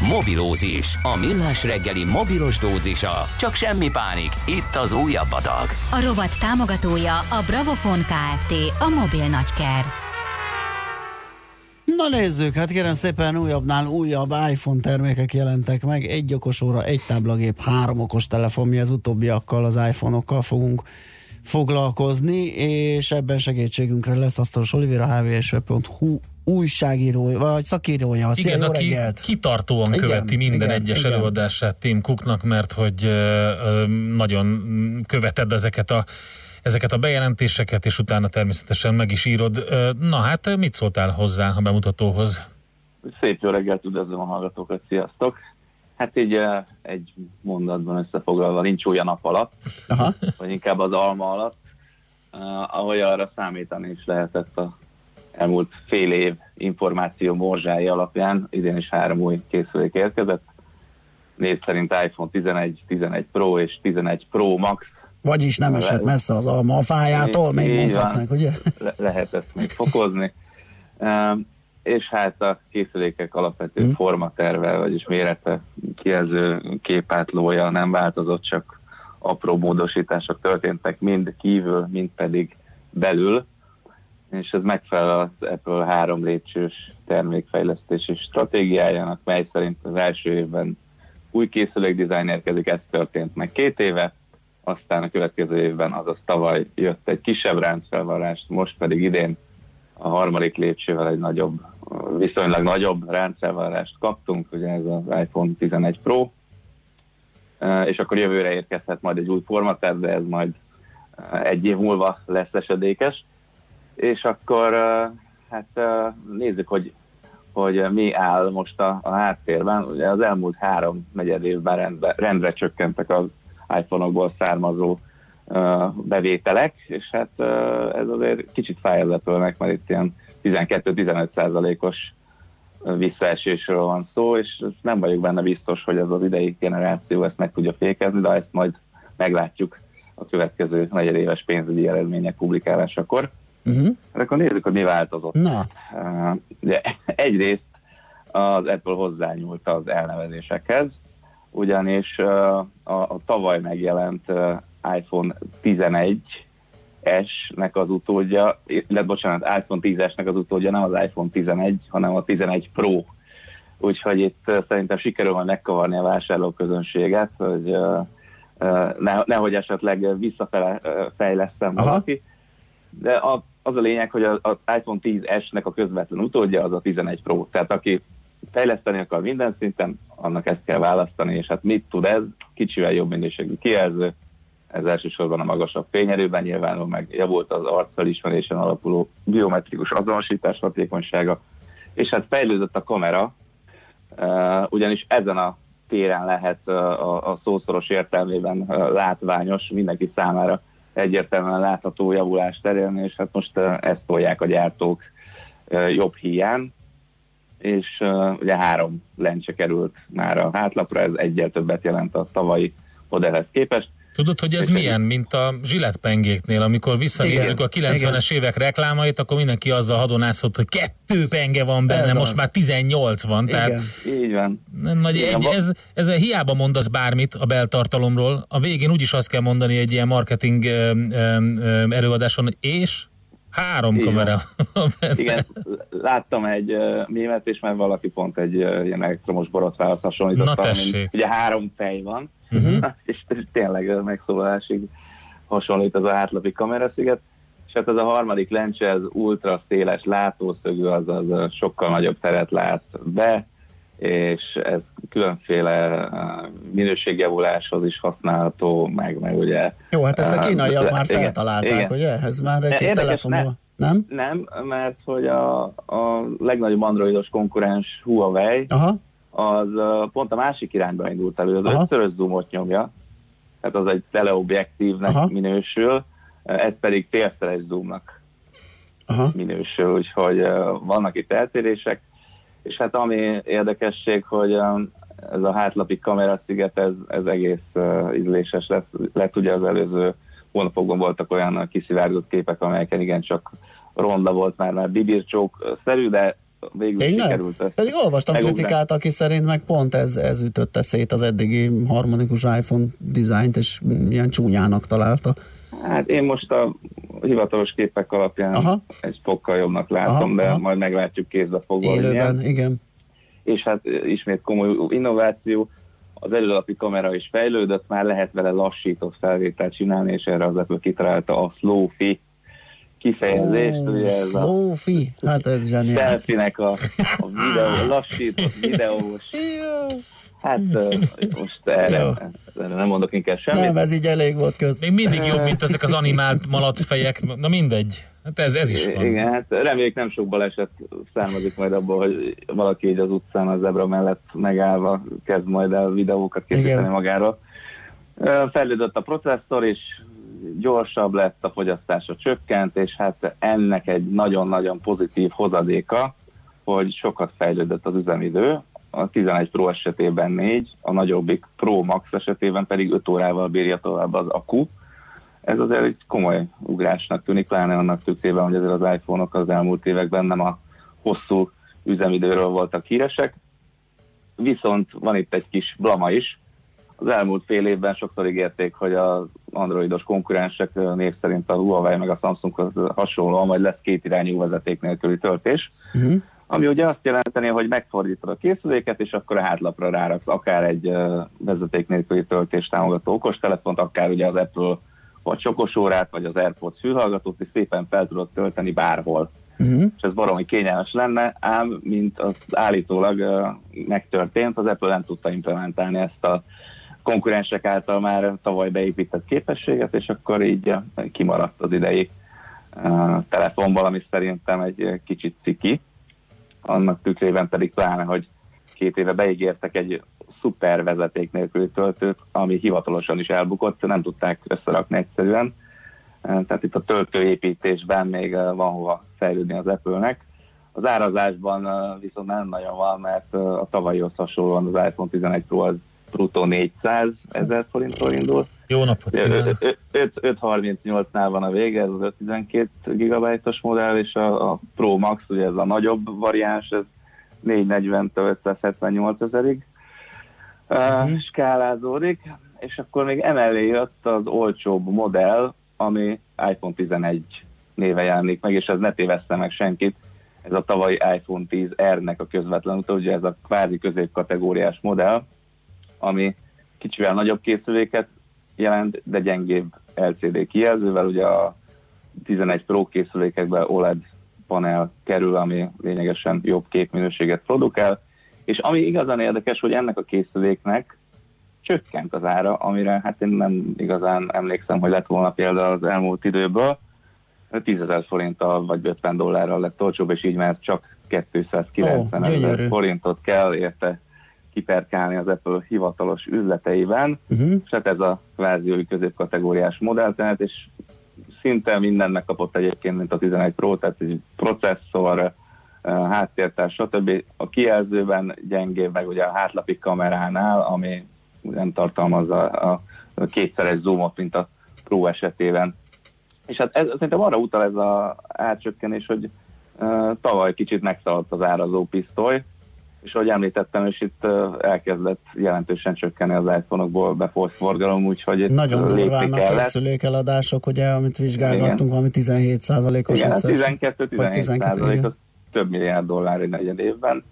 Mobilózis, a millás reggeli mobilos dózisa. Csak semmi pánik, itt az újabb adag. A rovat támogatója a Bravofon Kft. A mobil nagyker. Na nézzük, hát kérem szépen újabbnál újabb iPhone termékek jelentek meg. Egy okos óra, egy táblagép, három okos telefon, mi az utóbbiakkal, az iPhone-okkal fogunk foglalkozni, és ebben segítségünkre lesz Asztalos Oliver, a hvsv.hu újságírója, vagy szakírója. Szia, Igen, jó aki reggelt! kitartóan Igen, követi minden igen, egyes igen. előadását Tim Cooknak, mert hogy ö, ö, nagyon követed ezeket a ezeket a bejelentéseket, és utána természetesen meg is írod. Ö, Na hát, mit szóltál hozzá a bemutatóhoz? Szép jó reggelt, üdvözlöm a hallgatókat, sziasztok! Hát így egy mondatban összefoglalva nincs olyan nap alatt, Aha. vagy inkább az alma alatt, ahogy arra számítani is lehetett a elmúlt fél év információ morzsái alapján. Idén is három új készülék érkezett. Név szerint iPhone 11, 11 Pro és 11 Pro Max. Vagyis nem esett messze az alma a fájától, még mondhatnánk, van. ugye? Le- lehet ezt még fokozni. Um, és hát a készülékek alapvető hmm. formaterve, vagyis mérete, kijelző képátlója nem változott, csak apró módosítások történtek mind kívül, mind pedig belül, és ez megfelel az Apple három lépcsős termékfejlesztési stratégiájának, mely szerint az első évben új készülék dizájn érkezik, ez történt meg két éve, aztán a következő évben, azaz tavaly jött egy kisebb ráncfelvarrást, most pedig idén a harmadik lépcsővel egy nagyobb, viszonylag nagyobb ráncfelvarrást kaptunk, ugye ez az iPhone 11 Pro, és akkor jövőre érkezhet majd egy új formater, de ez majd egy év múlva lesz esedékes. És akkor hát nézzük, hogy, hogy mi áll most a, a háttérben. Ugye az elmúlt három negyed évben rendbe, rendre csökkentek az iPhone-okból származó bevételek, és hát ez azért kicsit fáj az Apple-nek, mert itt ilyen 12-15 százalékos visszaesésről van szó, és nem vagyok benne biztos, hogy az az idei generáció ezt meg tudja fékezni, de ezt majd meglátjuk a következő negyedéves pénzügyi eredmények publikálásakor. Uh-huh. Akkor nézzük, hogy mi változott. Na, Uh, ugye, (laughs) egyrészt az Apple hozzányúlt az elnevezésekhez, ugyanis uh, a, a tavaly megjelent uh, iPhone 11-esnek az utódja, illetve bocsánat, iPhone 10-esnek az utódja nem az iPhone 11, hanem a 11 Pro. Úgyhogy itt szerintem sikerül majd megkavarni a vásárlóközönséget, hogy uh, ne, nehogy esetleg visszafele fejlesztem valaki. De a, az a lényeg, hogy az, iPhone 10S-nek a közvetlen utódja az a 11 Pro. Tehát aki fejleszteni akar minden szinten, annak ezt kell választani, és hát mit tud ez? Kicsivel jobb minőségű kijelző, ez elsősorban a magasabb fényerőben nyilvánul meg, javult az arcfelismerésen alapuló biometrikus azonosítás hatékonysága, és hát fejlődött a kamera, uh, ugyanis ezen a téren lehet uh, a, szószoros értelmében uh, látványos mindenki számára egyértelműen látható javulást elérni, és hát most ezt tolják a gyártók jobb hiány, és ugye három lencse került már a hátlapra, ez egyel többet jelent a tavalyi modellhez képest. Tudod, hogy ez milyen, mint a zsiletpengéknél, amikor visszanézzük a 90-es évek reklámait, akkor mindenki azzal hadonászott, hogy kettő penge van benne, ez most az. már 18 van. Igen. Tehát Így van. Nagy, Igen, egy, ez, ez hiába mondasz bármit a beltartalomról, a végén úgyis azt kell mondani egy ilyen marketing előadáson, és Három Igen. kamera. Igen, láttam egy uh, mémet, és már valaki pont egy uh, ilyen elektromos borotvához hasonlított. Na tessék. Ugye három fej van, uh-huh. és, (laughs) és tényleg megszólalásig hasonlít az a hátlapi kamerasziget. És hát ez a harmadik lencse, ez ultra széles látószögű, azaz sokkal nagyobb teret lát be, és ez különféle minőségjavuláshoz is használható, meg, meg ugye... Jó, hát ezt a kínaiak már feltalálták, igen, ugye? Ez már egy telefonban. Nem? Nem, mert hogy a, a legnagyobb androidos konkurens Huawei, Aha. az pont a másik irányba indult elő, az Aha. ötszörös zoomot nyomja, tehát az egy teleobjektívnek Aha. minősül, ez pedig félszeres zoomnak Aha. minősül, úgyhogy vannak itt eltérések. És hát ami érdekesség, hogy um, ez a hátlapi kamerasziget, ez, ez egész uh, ízléses lett, lett. Ugye az előző hónapokban voltak olyan kiszivárgott képek, amelyeken igencsak ronda volt már, már bibircsók-szerű, de végül Én sikerült ezt. Pedig olvastam megugrani. kritikát, aki szerint meg pont ez, ez ütötte szét az eddigi harmonikus iPhone dizájnt, és ilyen csúnyának találta. Hát én most a hivatalos képek alapján aha. egy fokkal jobbnak látom, aha, de aha. majd meglátjuk kézbe fogva. Élőben, igen. És hát ismét komoly innováció, az előlapi kamera is fejlődött, már lehet vele lassított felvételt csinálni, és erre az Apple kitalálta a Slow-Fi kifejezést. Oh, ugye ez Slow-Fi? Hát ez zseniális. Selfie-nek a, a videó, (laughs) lassított videós Hát (laughs) most erre, erre nem mondok inkább semmit. Nem, ez így elég volt köz. Még mindig jobb, mint ezek az animált malacfejek. Na mindegy. Hát ez, ez is van. Igen, hát reméljük nem sok baleset származik majd abból, hogy valaki így az utcán a zebra mellett megállva kezd majd el videókat készíteni Igen. magáról. Fejlődött a processzor, és gyorsabb lett, a fogyasztása csökkent, és hát ennek egy nagyon-nagyon pozitív hozadéka, hogy sokat fejlődött az üzemidő, a 11 Pro esetében 4, a nagyobbik Pro Max esetében pedig 5 órával bírja tovább az akku. Ez azért egy komoly ugrásnak tűnik, pláne annak tükrében, hogy azért az iPhone-ok az elmúlt években nem a hosszú üzemidőről voltak híresek. Viszont van itt egy kis blama is. Az elmúlt fél évben sokszor ígérték, hogy az androidos konkurensek név szerint a Huawei meg a Samsunghoz hasonlóan majd lesz két irányú vezeték nélküli töltés. Uh-huh ami ugye azt jelenteni, hogy megfordítod a készüléket, és akkor a hátlapra ráraksz akár egy vezeték nélküli töltés támogató okostelefont, akár ugye az Apple vagy csokosórát, vagy az AirPods fülhallgatót, és szépen fel tudod tölteni bárhol. Uh-huh. És ez baromi kényelmes lenne, ám mint az állítólag uh, megtörtént, az Apple nem tudta implementálni ezt a konkurensek által már tavaly beépített képességet, és akkor így uh, kimaradt az idei uh, telefonból, ami szerintem egy kicsit ciki annak tükrében pedig pláne, hogy két éve beígértek egy szuper vezeték nélküli töltőt, ami hivatalosan is elbukott, nem tudták összerakni egyszerűen. Tehát itt a töltőépítésben még van hova fejlődni az Apple-nek. Az árazásban viszont nem nagyon van, mert a tavalyihoz hasonlóan az iPhone 11 Pro az bruttó 400 ezer forintról indul. Jó napot 538-nál van a vége, ez az 512 gigabajtos modell, és a, a Pro Max, ugye ez a nagyobb variáns, ez 440-től 578 ezerig uh-huh. uh, skálázódik, és akkor még emellé jött az olcsóbb modell, ami iPhone 11 néve jelenik meg, és ez ne téveszte meg senkit, ez a tavalyi iPhone 10 R-nek a közvetlen ugye ez a kvázi középkategóriás modell, ami kicsivel nagyobb készüléket jelent, de gyengébb LCD kijelzővel, ugye a 11 Pro készülékekben OLED panel kerül, ami lényegesen jobb képminőséget produkál, és ami igazán érdekes, hogy ennek a készüléknek csökkent az ára, amire hát én nem igazán emlékszem, hogy lett volna például az elmúlt időből, 10 ezer forinttal vagy 50 dollárral lett olcsóbb, és így már csak 290 oh, ezer forintot kell érte kiperkálni az Apple hivatalos üzleteiben, uh-huh. és hát ez a kvázi középkategóriás modell, tehát és szinte mindent megkapott egyébként, mint a 11 Pro, tehát egy processzor, háttértár, stb. A kijelzőben gyengébb, meg ugye a hátlapi kameránál, ami nem tartalmazza a kétszeres zoomot, mint a Pro esetében. És hát ez, szerintem arra utal ez a átcsökkenés, hogy uh, tavaly kicsit megszaladt az árazó pisztoly, és ahogy említettem, és itt elkezdett jelentősen csökkenni az iPhone-okból befolyt forgalom, úgyhogy Nagyon durván a készülékeladások, ugye, amit vizsgálgattunk, igen. valami 17%-os Igen, 12-17% az több milliárd dollár egy negyed évben.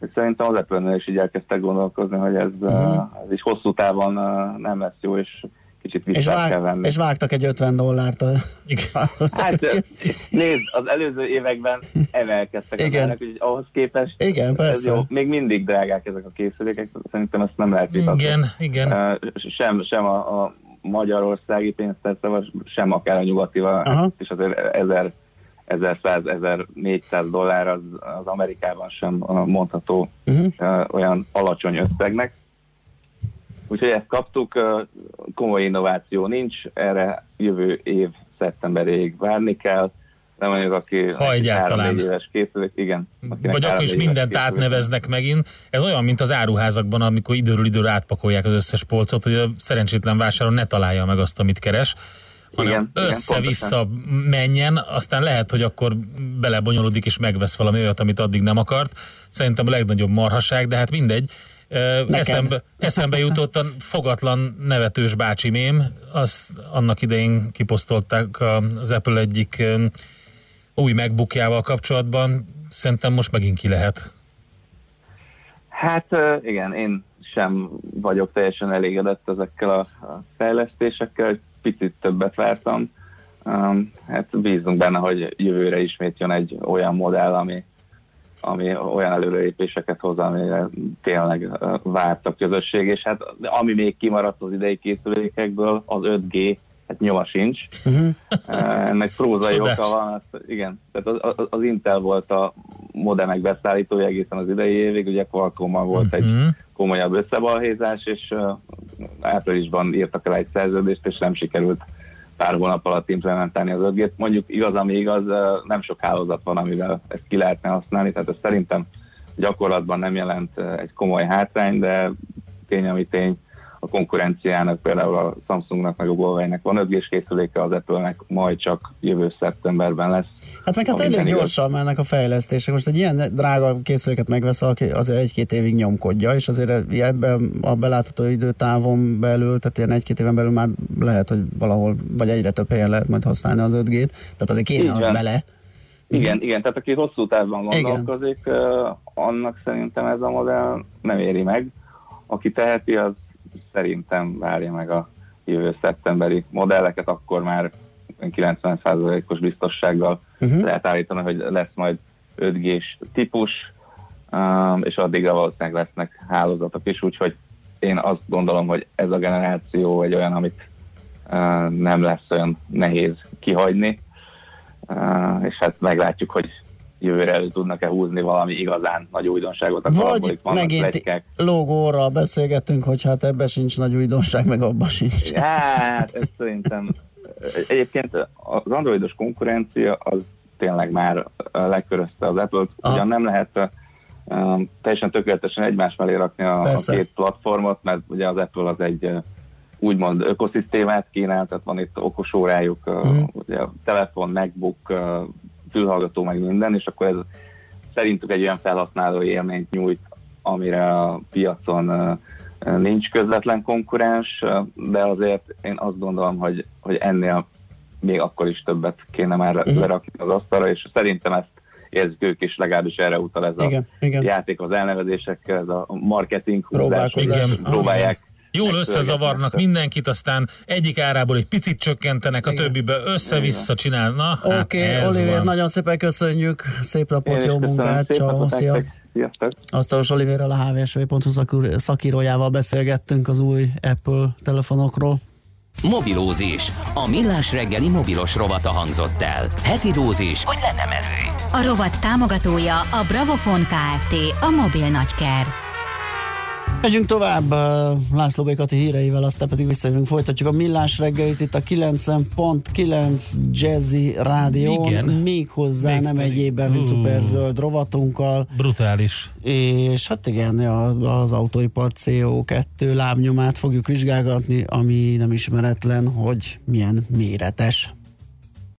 És szerintem az apple is így elkezdtek gondolkozni, hogy ez, uh-huh. ez is hosszú távon nem lesz jó, és kicsit vissza és vág, kell venni. És vágtak egy 50 dollárt. A... hát nézd, az előző években emelkedtek Igen. emberek, úgyhogy ahhoz képest Igen, persze. jó. Még mindig drágák ezek a készülékek, szerintem ezt nem lehet vitatni. Igen, igen. Sem, sem a, a magyarországi pénztárcával, sem akár a nyugatival, és azért ezer 1100-1400 dollár az, az Amerikában sem mondható uh-huh. olyan alacsony összegnek. Úgyhogy ezt kaptuk, komoly innováció nincs, erre jövő év szeptemberig várni kell. Nem mondjuk, aki ha egyáltalán. éves készülék, igen. Vagy akkor is mindent készülék. átneveznek megint. Ez olyan, mint az áruházakban, amikor időről időre átpakolják az összes polcot, hogy a szerencsétlen vásárló ne találja meg azt, amit keres hanem össze-vissza menjen, aztán lehet, hogy akkor belebonyolódik és megvesz valami olyat, amit addig nem akart. Szerintem a legnagyobb marhaság, de hát mindegy. Eszembe, eszembe jutott a fogatlan nevetős bácsi mém, az annak idején kiposztolták az Apple egyik új megbukjával kapcsolatban. Szerintem most megint ki lehet. Hát igen, én sem vagyok teljesen elégedett ezekkel a fejlesztésekkel picit többet vártam. Hát bízunk benne, hogy jövőre ismét jön egy olyan modell, ami, ami olyan előrelépéseket hoz, amire tényleg uh, várt a közösség, és hát ami még kimaradt az idei készülékekből, az 5G, hát nyoma sincs. Uh-huh. Ennek prózai oka van, hát igen, tehát az, az, az Intel volt a modemek beszállítója egészen az idei évig, ugye qualcomm volt uh-huh. egy mhm. komolyabb összebalhézás, és uh, áprilisban írtak el egy szerződést, és nem sikerült pár hónap alatt implementálni az 5 Mondjuk igaz, ami igaz, nem sok hálózat van, amivel ezt ki lehetne használni, tehát ez szerintem gyakorlatban nem jelent egy komoly hátrány, de tény, ami tény, a konkurenciának, például a Samsungnak, meg a Huawei-nek van 5 készüléke, az Apple-nek majd csak jövő szeptemberben lesz. Hát meg hát elég gyorsan mennek a fejlesztések. Most egy ilyen drága készüléket megvesz, aki azért egy-két évig nyomkodja, és azért ebben a belátható időtávon belül, tehát ilyen egy-két éven belül már lehet, hogy valahol, vagy egyre több helyen lehet majd használni az 5G-t, tehát azért kéne az bele. Igen, igen, tehát aki hosszú távban gondolkozik, uh, annak szerintem ez a modell nem éri meg. Aki teheti, az szerintem várja meg a jövő szeptemberi modelleket, akkor már 90%-os biztossággal uh-huh. lehet állítani, hogy lesz majd 5G-s típus, um, és addigra valószínűleg lesznek hálózatok is, úgyhogy én azt gondolom, hogy ez a generáció egy olyan, amit uh, nem lesz olyan nehéz kihagyni, uh, és hát meglátjuk, hogy jövőre elő tudnak-e húzni valami igazán nagy újdonságot. A Vagy megint plegykák. logóra beszélgetünk, hogy hát ebbe sincs nagy újdonság, meg abban sincs. Hát, ez szerintem egyébként az androidos konkurencia az tényleg már lekörözte az Apple-t, ugyan nem lehet um, teljesen tökéletesen egymás mellé rakni a, a két platformot, mert ugye az Apple az egy úgymond ökoszisztémát kínál, tehát van itt okos órájuk, uh, mm. ugye a telefon, MacBook, uh, fülhallgató, meg minden, és akkor ez szerintük egy olyan felhasználó élményt nyújt, amire a piacon nincs közvetlen konkurens, de azért én azt gondolom, hogy, hogy ennél még akkor is többet kéne már uh-huh. lerakni az asztalra, és szerintem ezt érzik ők is, legalábbis erre utal ez igen, a igen. játék az elnevezésekkel, ez a marketing húzás, próbálják Jól összezavarnak mindenkit, aztán egyik árából egy picit csökkentenek, a többibe össze-vissza csinál. Na, Oké, okay, hát Oliver, van. nagyon szépen köszönjük, szép napot, jó munkát, ciao, szia. Asztalos Oliverrel a hvsv.hu szakírójával beszélgettünk az új Apple telefonokról. Mobilózis. A millás reggeli mobilos rovata hangzott el. Heti dózis, hogy lenne merő. A rovat támogatója a Bravofon Kft. A mobil nagyker. Megyünk tovább László Békati híreivel, aztán pedig visszajövünk, folytatjuk a millás reggelit itt a 90.9 Jazzy Rádión, Igen. még hozzá Még nem pedig. egyében, mint szuperzöld rovatunkkal, Brutális. és hát igen, az autóipar CO2 lábnyomát fogjuk vizsgálgatni, ami nem ismeretlen, hogy milyen méretes.